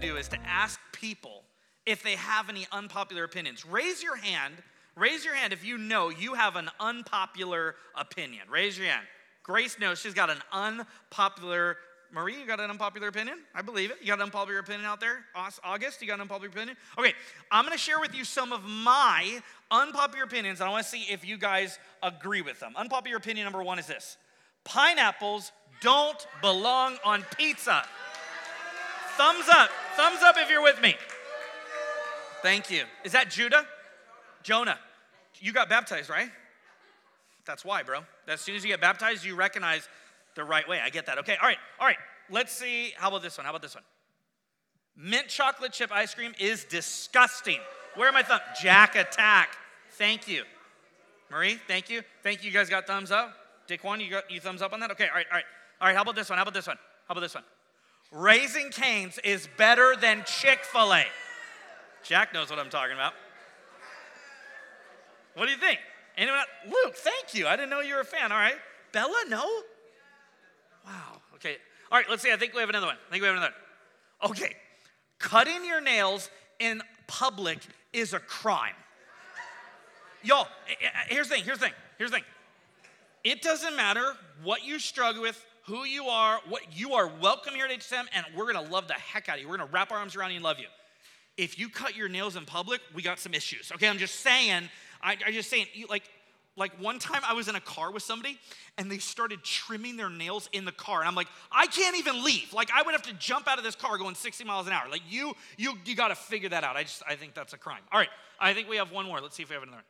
do is to ask people if they have any unpopular opinions. Raise your hand. Raise your hand if you know you have an unpopular opinion. Raise your hand. Grace knows she's got an unpopular. Marie, you got an unpopular opinion? I believe it. You got an unpopular opinion out there? August, you got an unpopular opinion? Okay, I'm gonna share with you some of my unpopular opinions, and I wanna see if you guys agree with them. Unpopular opinion number one is this pineapples don't belong on pizza. Thumbs up. Thumbs up if you're with me. Thank you. Is that Judah? Jonah. You got baptized, right? That's why, bro. As soon as you get baptized, you recognize the right way. I get that. Okay, all right, all right. Let's see. How about this one? How about this one? Mint chocolate chip ice cream is disgusting. Where are my thumbs? Jack Attack. Thank you. Marie, thank you. Thank you. You guys got thumbs up? Daquan, you got you thumbs up on that? Okay, all right, all right. All right, how about this one? How about this one? How about this one? Raising Cane's is better than Chick fil A. Jack knows what I'm talking about. What do you think? Anyone? Luke, thank you. I didn't know you were a fan. All right. Bella, no? Wow. Okay. All right, let's see. I think we have another one. I think we have another one. Okay. Cutting your nails in public is a crime. Y'all, eh, eh, here's the thing. Here's the thing. Here's the thing. It doesn't matter what you struggle with, who you are, what you are welcome here at HSM, and we're gonna love the heck out of you. We're gonna wrap our arms around you and love you. If you cut your nails in public, we got some issues. Okay, I'm just saying, I, am just saying, you, like, like one time I was in a car with somebody and they started trimming their nails in the car. And I'm like, I can't even leave. Like I would have to jump out of this car going 60 miles an hour. Like you, you, you got to figure that out. I just, I think that's a crime. All right, I think we have one more. Let's see if we have another.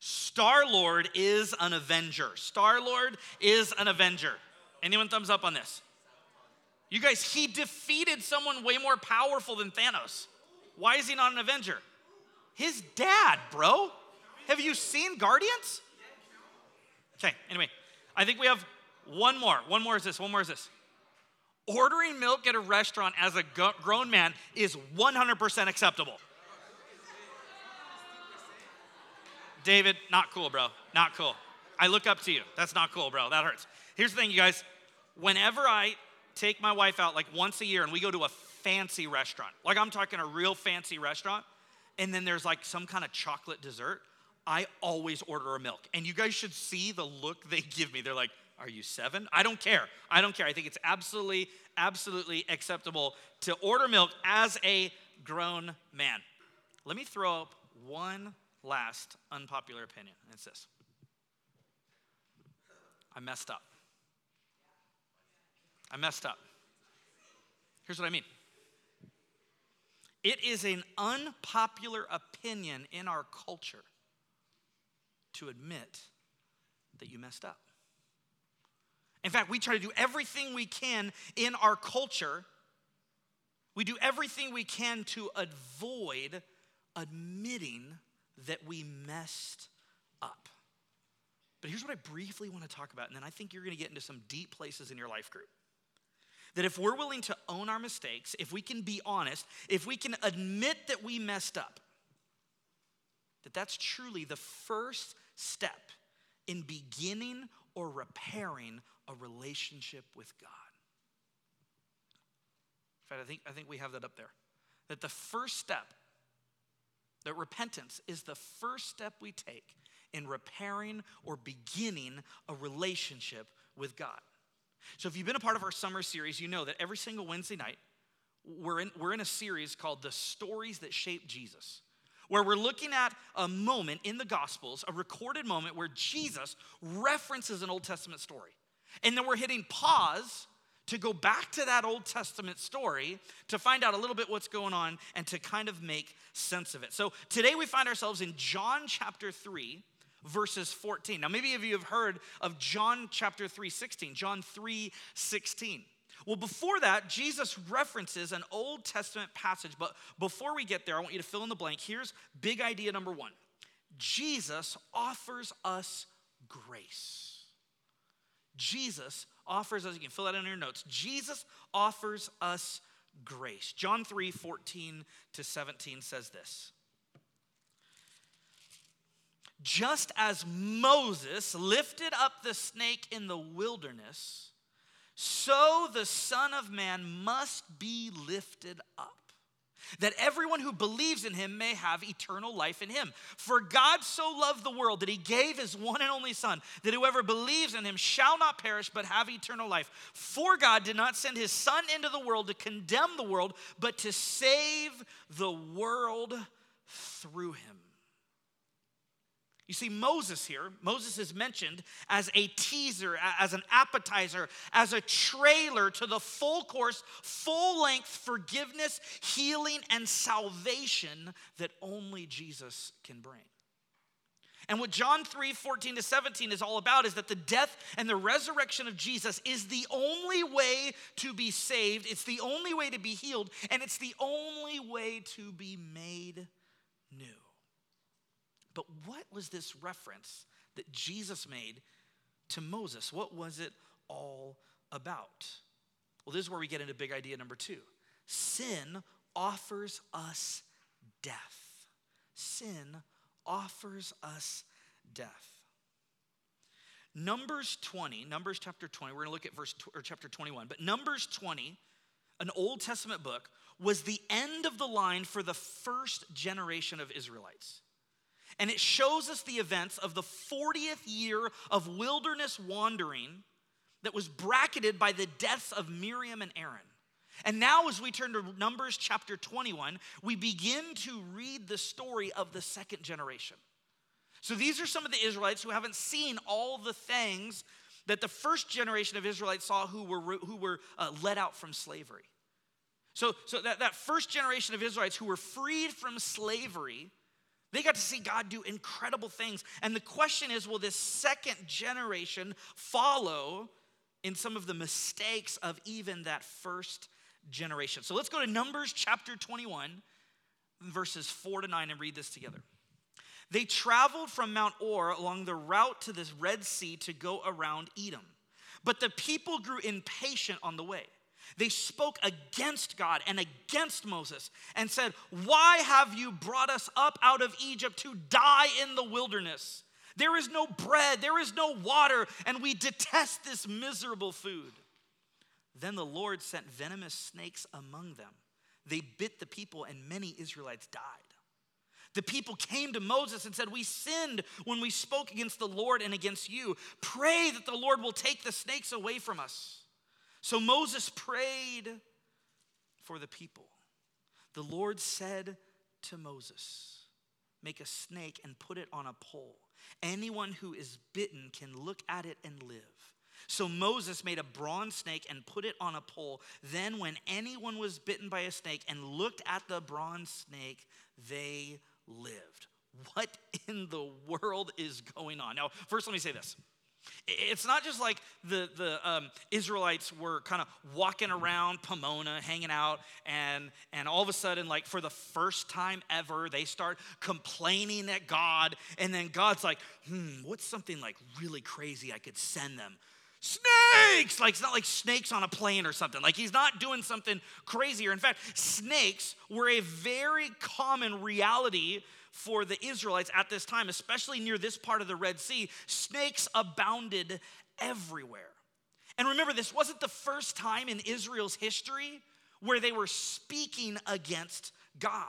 Star Lord is an avenger. Star Lord is an avenger. Anyone thumbs up on this? You guys, he defeated someone way more powerful than Thanos. Why is he not an avenger? His dad, bro. Have you seen Guardians? Okay, anyway, I think we have one more. One more is this. One more is this. Ordering milk at a restaurant as a grown man is 100% acceptable. David, not cool, bro. Not cool. I look up to you. That's not cool, bro. That hurts. Here's the thing, you guys. Whenever I take my wife out, like once a year, and we go to a fancy restaurant, like I'm talking a real fancy restaurant, and then there's like some kind of chocolate dessert, I always order a milk. And you guys should see the look they give me. They're like, are you seven? I don't care. I don't care. I think it's absolutely, absolutely acceptable to order milk as a grown man. Let me throw up one last unpopular opinion. It's this I messed up. I messed up. Here's what I mean it is an unpopular opinion in our culture to admit that you messed up. In fact, we try to do everything we can in our culture. We do everything we can to avoid admitting that we messed up. But here's what I briefly want to talk about, and then I think you're going to get into some deep places in your life group. That if we're willing to own our mistakes, if we can be honest, if we can admit that we messed up, that that's truly the first step in beginning or repairing a relationship with God. In fact, I think, I think we have that up there. That the first step that repentance is the first step we take in repairing or beginning a relationship with God. So, if you've been a part of our summer series, you know that every single Wednesday night, we're in, we're in a series called The Stories That Shape Jesus, where we're looking at a moment in the Gospels, a recorded moment where Jesus references an Old Testament story. And then we're hitting pause to go back to that Old Testament story to find out a little bit what's going on and to kind of make sense of it. So today we find ourselves in John chapter 3, verses 14. Now, maybe of you have heard of John chapter 3, 16. John 3, 16. Well, before that, Jesus references an Old Testament passage. But before we get there, I want you to fill in the blank. Here's big idea number one Jesus offers us grace. Jesus offers us, you can fill that in your notes. Jesus offers us grace. John 3 14 to 17 says this. Just as Moses lifted up the snake in the wilderness, so the Son of Man must be lifted up, that everyone who believes in him may have eternal life in him. For God so loved the world that he gave his one and only Son, that whoever believes in him shall not perish but have eternal life. For God did not send his Son into the world to condemn the world, but to save the world through him. You see, Moses here, Moses is mentioned as a teaser, as an appetizer, as a trailer to the full course, full length forgiveness, healing, and salvation that only Jesus can bring. And what John 3 14 to 17 is all about is that the death and the resurrection of Jesus is the only way to be saved, it's the only way to be healed, and it's the only way to be made new. But what was this reference that Jesus made to Moses? What was it all about? Well, this is where we get into big idea number two sin offers us death. Sin offers us death. Numbers 20, Numbers chapter 20, we're going to look at verse or chapter 21, but Numbers 20, an Old Testament book, was the end of the line for the first generation of Israelites and it shows us the events of the 40th year of wilderness wandering that was bracketed by the deaths of Miriam and Aaron. And now, as we turn to Numbers chapter 21, we begin to read the story of the second generation. So, these are some of the Israelites who haven't seen all the things that the first generation of Israelites saw who were, who were uh, let out from slavery. So, so that, that first generation of Israelites who were freed from slavery they got to see God do incredible things. And the question is will this second generation follow in some of the mistakes of even that first generation? So let's go to Numbers chapter 21, verses 4 to 9, and read this together. They traveled from Mount Hor along the route to the Red Sea to go around Edom. But the people grew impatient on the way. They spoke against God and against Moses and said, Why have you brought us up out of Egypt to die in the wilderness? There is no bread, there is no water, and we detest this miserable food. Then the Lord sent venomous snakes among them. They bit the people, and many Israelites died. The people came to Moses and said, We sinned when we spoke against the Lord and against you. Pray that the Lord will take the snakes away from us. So Moses prayed for the people. The Lord said to Moses, Make a snake and put it on a pole. Anyone who is bitten can look at it and live. So Moses made a bronze snake and put it on a pole. Then, when anyone was bitten by a snake and looked at the bronze snake, they lived. What in the world is going on? Now, first, let me say this it's not just like the, the um, Israelites were kind of walking around Pomona, hanging out, and, and all of a sudden, like for the first time ever, they start complaining at God. And then God's like, hmm, what's something like really crazy I could send them? Snakes! Like, it's not like snakes on a plane or something. Like, he's not doing something crazier. In fact, snakes were a very common reality for the Israelites at this time, especially near this part of the Red Sea, snakes abounded everywhere. And remember, this wasn't the first time in Israel's history where they were speaking against God.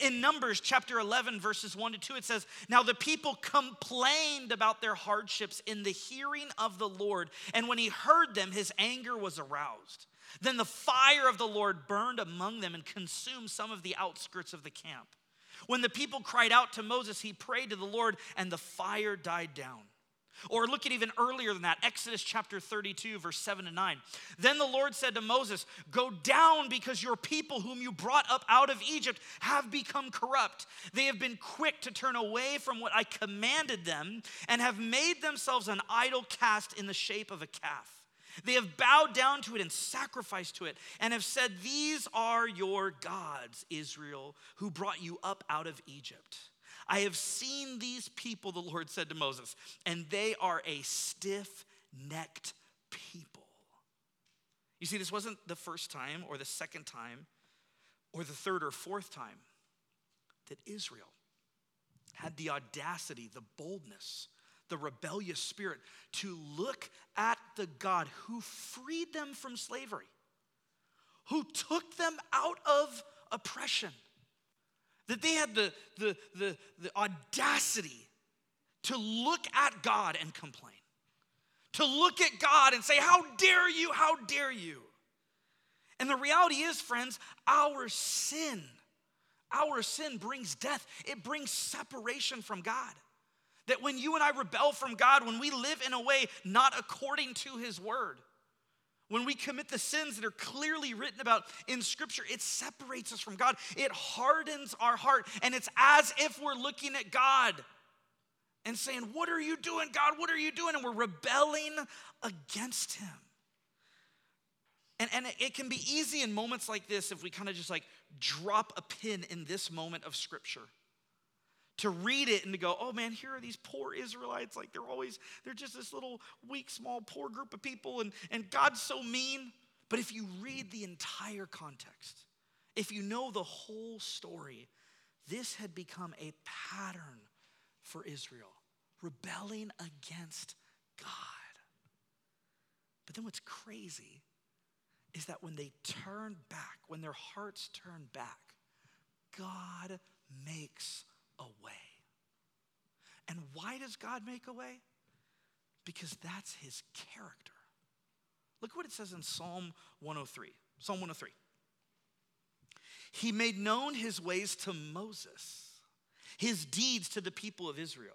In, Numbers chapter 11, verses 1 to 2, it says, Now the people complained about their hardships in the hearing of the Lord, and when he heard them, his anger was aroused. Then the fire of the Lord burned among them and consumed some of the outskirts of the camp. When the people cried out to Moses, he prayed to the Lord, and the fire died down. Or look at even earlier than that, Exodus chapter 32, verse 7 and 9. Then the Lord said to Moses, Go down because your people, whom you brought up out of Egypt, have become corrupt. They have been quick to turn away from what I commanded them and have made themselves an idol cast in the shape of a calf. They have bowed down to it and sacrificed to it and have said, These are your gods, Israel, who brought you up out of Egypt. I have seen these people, the Lord said to Moses, and they are a stiff necked people. You see, this wasn't the first time or the second time or the third or fourth time that Israel had the audacity, the boldness, the rebellious spirit to look at the God who freed them from slavery, who took them out of oppression. That they had the, the, the, the audacity to look at God and complain, to look at God and say, How dare you? How dare you? And the reality is, friends, our sin, our sin brings death, it brings separation from God. That when you and I rebel from God, when we live in a way not according to His word, when we commit the sins that are clearly written about in Scripture, it separates us from God. It hardens our heart, and it's as if we're looking at God and saying, What are you doing, God? What are you doing? And we're rebelling against Him. And, and it can be easy in moments like this if we kind of just like drop a pin in this moment of Scripture to read it and to go, oh man, here are these poor Israelites. Like they're always, they're just this little weak, small, poor group of people, and, and God's so mean. But if you read the entire context, if you know the whole story, this had become a pattern for Israel, rebelling against God. But then what's crazy is that when they turn back, when their hearts turn back, God makes a way. And why does God make a way? Because that's his character. Look what it says in Psalm 103. Psalm 103. He made known his ways to Moses, his deeds to the people of Israel.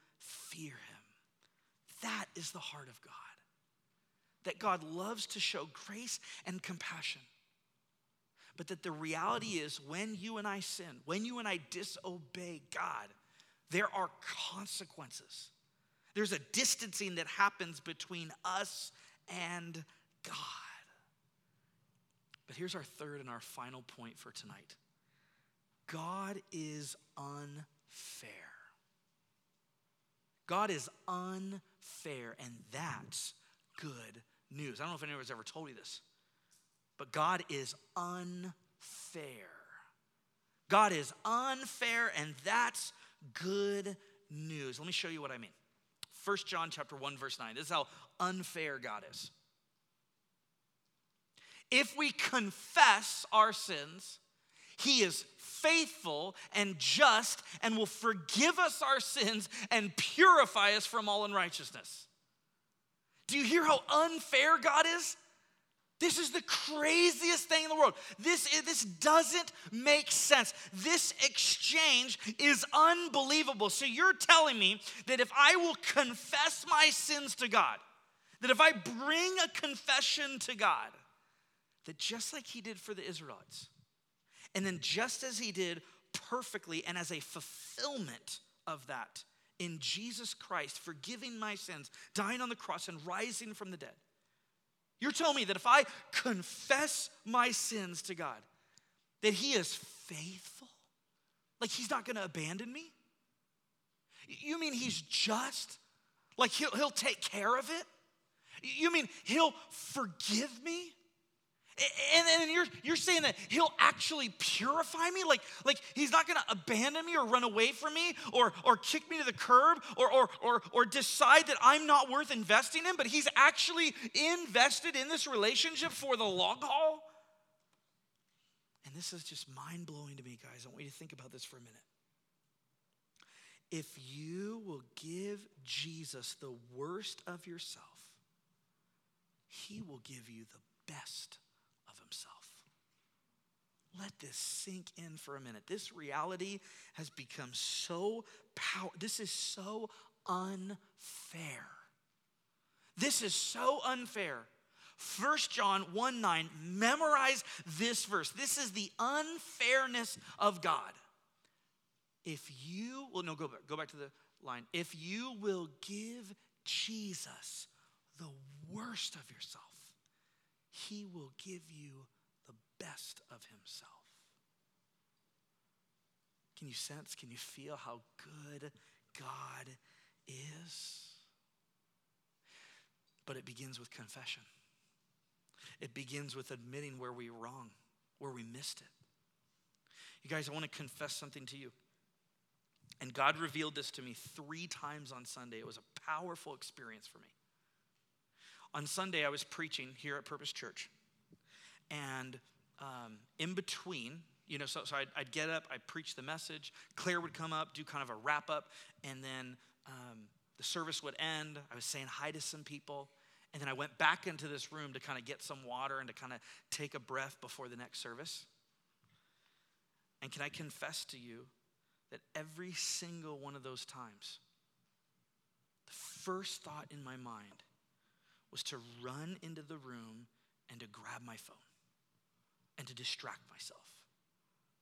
fear him. That is the heart of God. That God loves to show grace and compassion. But that the reality is when you and I sin, when you and I disobey God, there are consequences. There's a distancing that happens between us and God. But here's our third and our final point for tonight God is unfair. God is unfair, and that's good news. I don't know if anyone's ever told you this, but God is unfair. God is unfair, and that's good news. Let me show you what I mean. 1 John chapter 1 verse 9. This is how unfair God is. If we confess our sins, he is faithful and just and will forgive us our sins and purify us from all unrighteousness. Do you hear how unfair God is? This is the craziest thing in the world. This, this doesn't make sense. This exchange is unbelievable. So you're telling me that if I will confess my sins to God, that if I bring a confession to God, that just like He did for the Israelites, and then, just as he did perfectly and as a fulfillment of that in Jesus Christ, forgiving my sins, dying on the cross, and rising from the dead, you're telling me that if I confess my sins to God, that he is faithful? Like he's not gonna abandon me? You mean he's just? Like he'll, he'll take care of it? You mean he'll forgive me? And, and you're, you're saying that he'll actually purify me? Like, like he's not gonna abandon me or run away from me or, or kick me to the curb or, or, or, or decide that I'm not worth investing in, but he's actually invested in this relationship for the long haul? And this is just mind blowing to me, guys. I want you to think about this for a minute. If you will give Jesus the worst of yourself, he will give you the best of himself. Let this sink in for a minute. This reality has become so power. This is so unfair. This is so unfair. 1 John 1 9, memorize this verse. This is the unfairness of God. If you, well, no, go back, go back to the line. If you will give Jesus the worst of yourself, he will give you the best of himself. Can you sense, can you feel how good God is? But it begins with confession. It begins with admitting where we wrong, where we missed it. You guys, I want to confess something to you. And God revealed this to me three times on Sunday. It was a powerful experience for me. On Sunday, I was preaching here at Purpose Church. And um, in between, you know, so, so I'd, I'd, get up, I'd preach the message. Claire would come up, do kind of a wrap up, and then um, the service would end. I was saying hi to some people. And then I went back into this room to kind of get some water and to kind of take a breath before the next service. And can I confess to you that every single one of those times, the first thought in my mind was to run into the room and to grab my phone and to distract myself,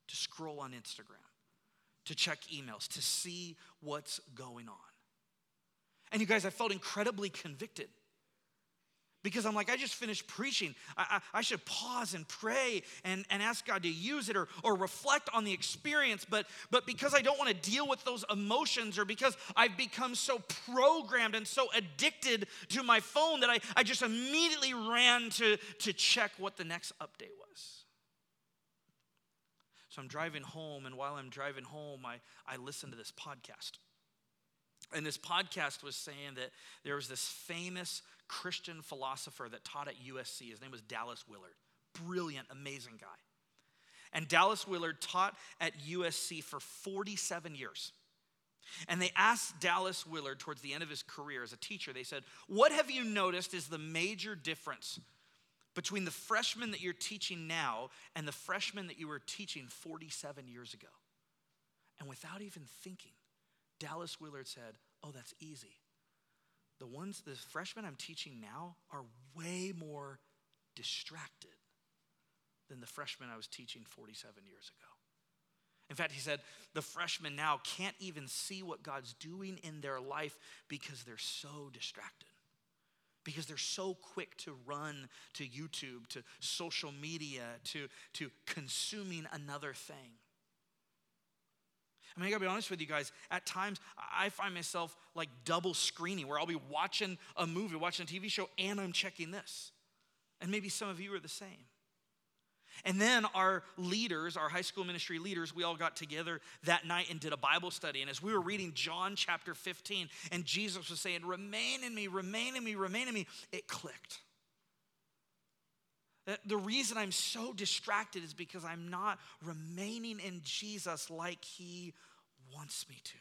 to scroll on Instagram, to check emails, to see what's going on. And you guys, I felt incredibly convicted because I'm like, I just finished preaching. I, I, I, should pause and pray and, and ask God to use it or, or reflect on the experience. But, but because I don't want to deal with those emotions or because I've become so programmed and so addicted to my phone that I, I just immediately ran to, to check what the next update was. So I'm driving home, and while I'm driving home, I, I listen to this podcast. And this podcast was saying that there was this famous Christian philosopher that taught at USC. His name was Dallas Willard. Brilliant, amazing guy. And Dallas Willard taught at USC for 47 years. And they asked Dallas Willard towards the end of his career as a teacher, they said, What have you noticed is the major difference between the freshman that you're teaching now and the freshman that you were teaching 47 years ago? And without even thinking, Dallas Willard said, Oh, that's easy. The ones, the freshmen I'm teaching now are way more distracted than the freshmen I was teaching 47 years ago. In fact, he said the freshmen now can't even see what God's doing in their life because they're so distracted. Because they're so quick to run to YouTube, to social media, to, to consuming another thing. I mean, I gotta be honest with you guys. At times, I find myself like double screening where I'll be watching a movie, watching a TV show, and I'm checking this. And maybe some of you are the same. And then our leaders, our high school ministry leaders, we all got together that night and did a Bible study. And as we were reading John chapter 15, and Jesus was saying, Remain in me, remain in me, remain in me, it clicked. Uh, the reason I'm so distracted is because I'm not remaining in Jesus like He wants me to.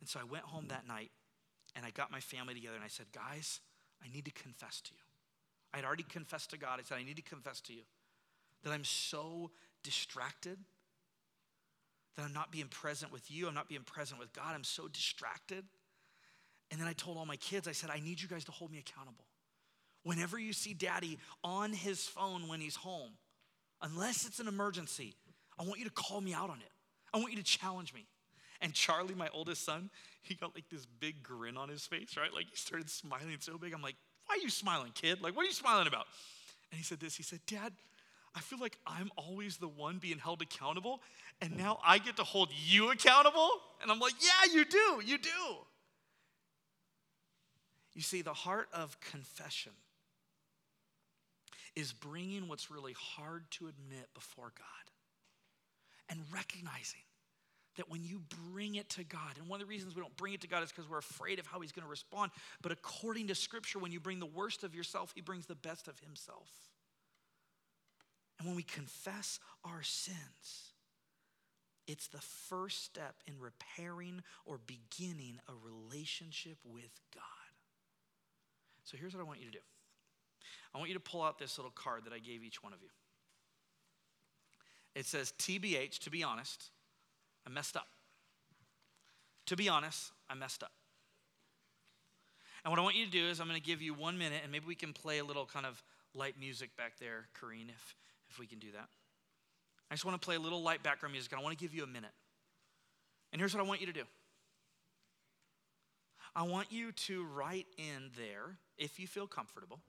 And so I went home that night and I got my family together and I said, Guys, I need to confess to you. I had already confessed to God. I said, I need to confess to you that I'm so distracted, that I'm not being present with you, I'm not being present with God, I'm so distracted. And then I told all my kids, I said, I need you guys to hold me accountable. Whenever you see daddy on his phone when he's home, unless it's an emergency, I want you to call me out on it. I want you to challenge me. And Charlie, my oldest son, he got like this big grin on his face, right? Like he started smiling so big. I'm like, why are you smiling, kid? Like, what are you smiling about? And he said this He said, Dad, I feel like I'm always the one being held accountable, and now I get to hold you accountable? And I'm like, yeah, you do, you do. You see, the heart of confession is bringing what's really hard to admit before God and recognizing that when you bring it to God, and one of the reasons we don't bring it to God is because we're afraid of how He's going to respond. But according to Scripture, when you bring the worst of yourself, He brings the best of Himself. And when we confess our sins, it's the first step in repairing or beginning a relationship with God. So here's what I want you to do I want you to pull out this little card that I gave each one of you. It says, TBH, to be honest, I messed up. To be honest, I messed up. And what I want you to do is I'm going to give you one minute, and maybe we can play a little kind of light music back there, Kareen, if, if we can do that. I just want to play a little light background music, and I want to give you a minute. And here's what I want you to do I want you to write in there, if you feel comfortable,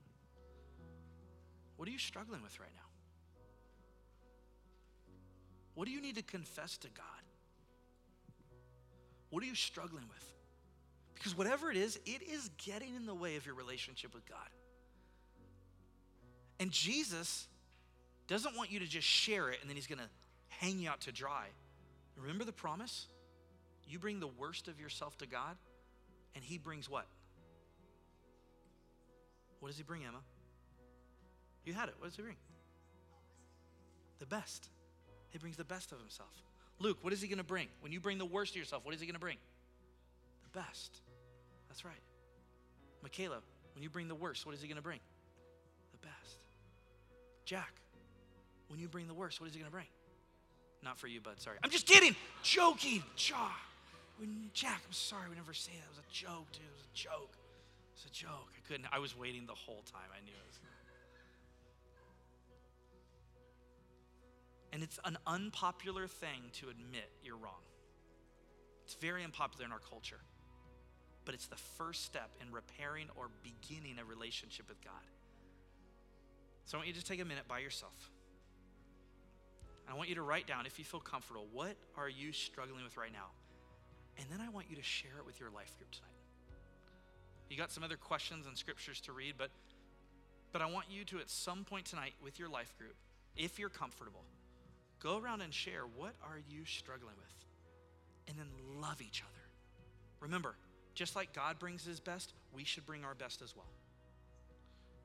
what are you struggling with right now? What do you need to confess to God? What are you struggling with? Because whatever it is, it is getting in the way of your relationship with God. And Jesus doesn't want you to just share it and then he's going to hang you out to dry. Remember the promise? You bring the worst of yourself to God, and he brings what? What does he bring, Emma? You had it. What does he bring? The best. He brings the best of himself. Luke, what is he going to bring? When you bring the worst of yourself, what is he going to bring? The best. That's right. Michaela, when you bring the worst, what is he going to bring? The best. Jack, when you bring the worst, what is he going to bring? Not for you, bud. Sorry. I'm just kidding. Joking. Jaw. Jack, I'm sorry. We never say that. It was a joke, dude. It was a joke. It's a joke. I couldn't. I was waiting the whole time. I knew it was. And it's an unpopular thing to admit you're wrong. It's very unpopular in our culture. But it's the first step in repairing or beginning a relationship with God. So I want you to take a minute by yourself. I want you to write down, if you feel comfortable, what are you struggling with right now? And then I want you to share it with your life group tonight. You got some other questions and scriptures to read, but but I want you to at some point tonight with your life group, if you're comfortable, go around and share what are you struggling with? And then love each other. Remember, just like God brings his best, we should bring our best as well.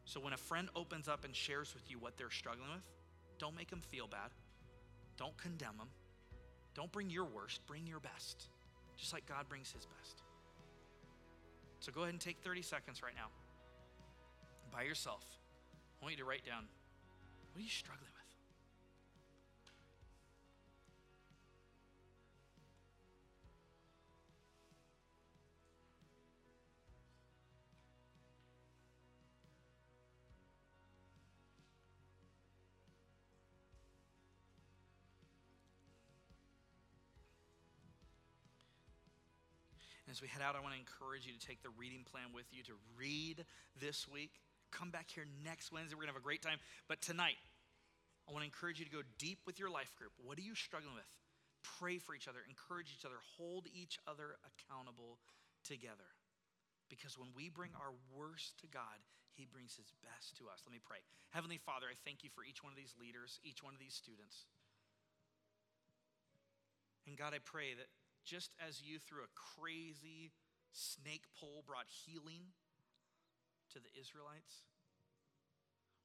So when a friend opens up and shares with you what they're struggling with, don't make them feel bad. Don't condemn them. Don't bring your worst, bring your best, just like God brings his best. So go ahead and take 30 seconds right now by yourself. I want you to write down what are you struggling as we head out, I want to encourage you to take the reading plan with you to read this week. Come back here next Wednesday. We're going to have a great time. But tonight, I want to encourage you to go deep with your life group. What are you struggling with? Pray for each other, encourage each other, hold each other accountable together. Because when we bring our worst to God, He brings His best to us. Let me pray. Heavenly Father, I thank you for each one of these leaders, each one of these students. And God, I pray that just as you, through a crazy snake pole, brought healing to the Israelites,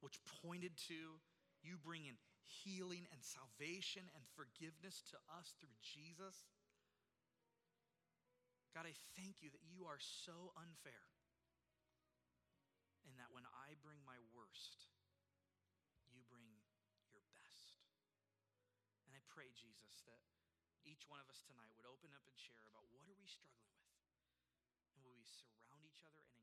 which pointed to you bringing healing and salvation and forgiveness to us through Jesus. God, I thank you that you are so unfair. And that when I bring my worst, you bring your best. And I pray, Jesus, that each one of us tonight would open up and share about what are we struggling with? And will we surround each other and.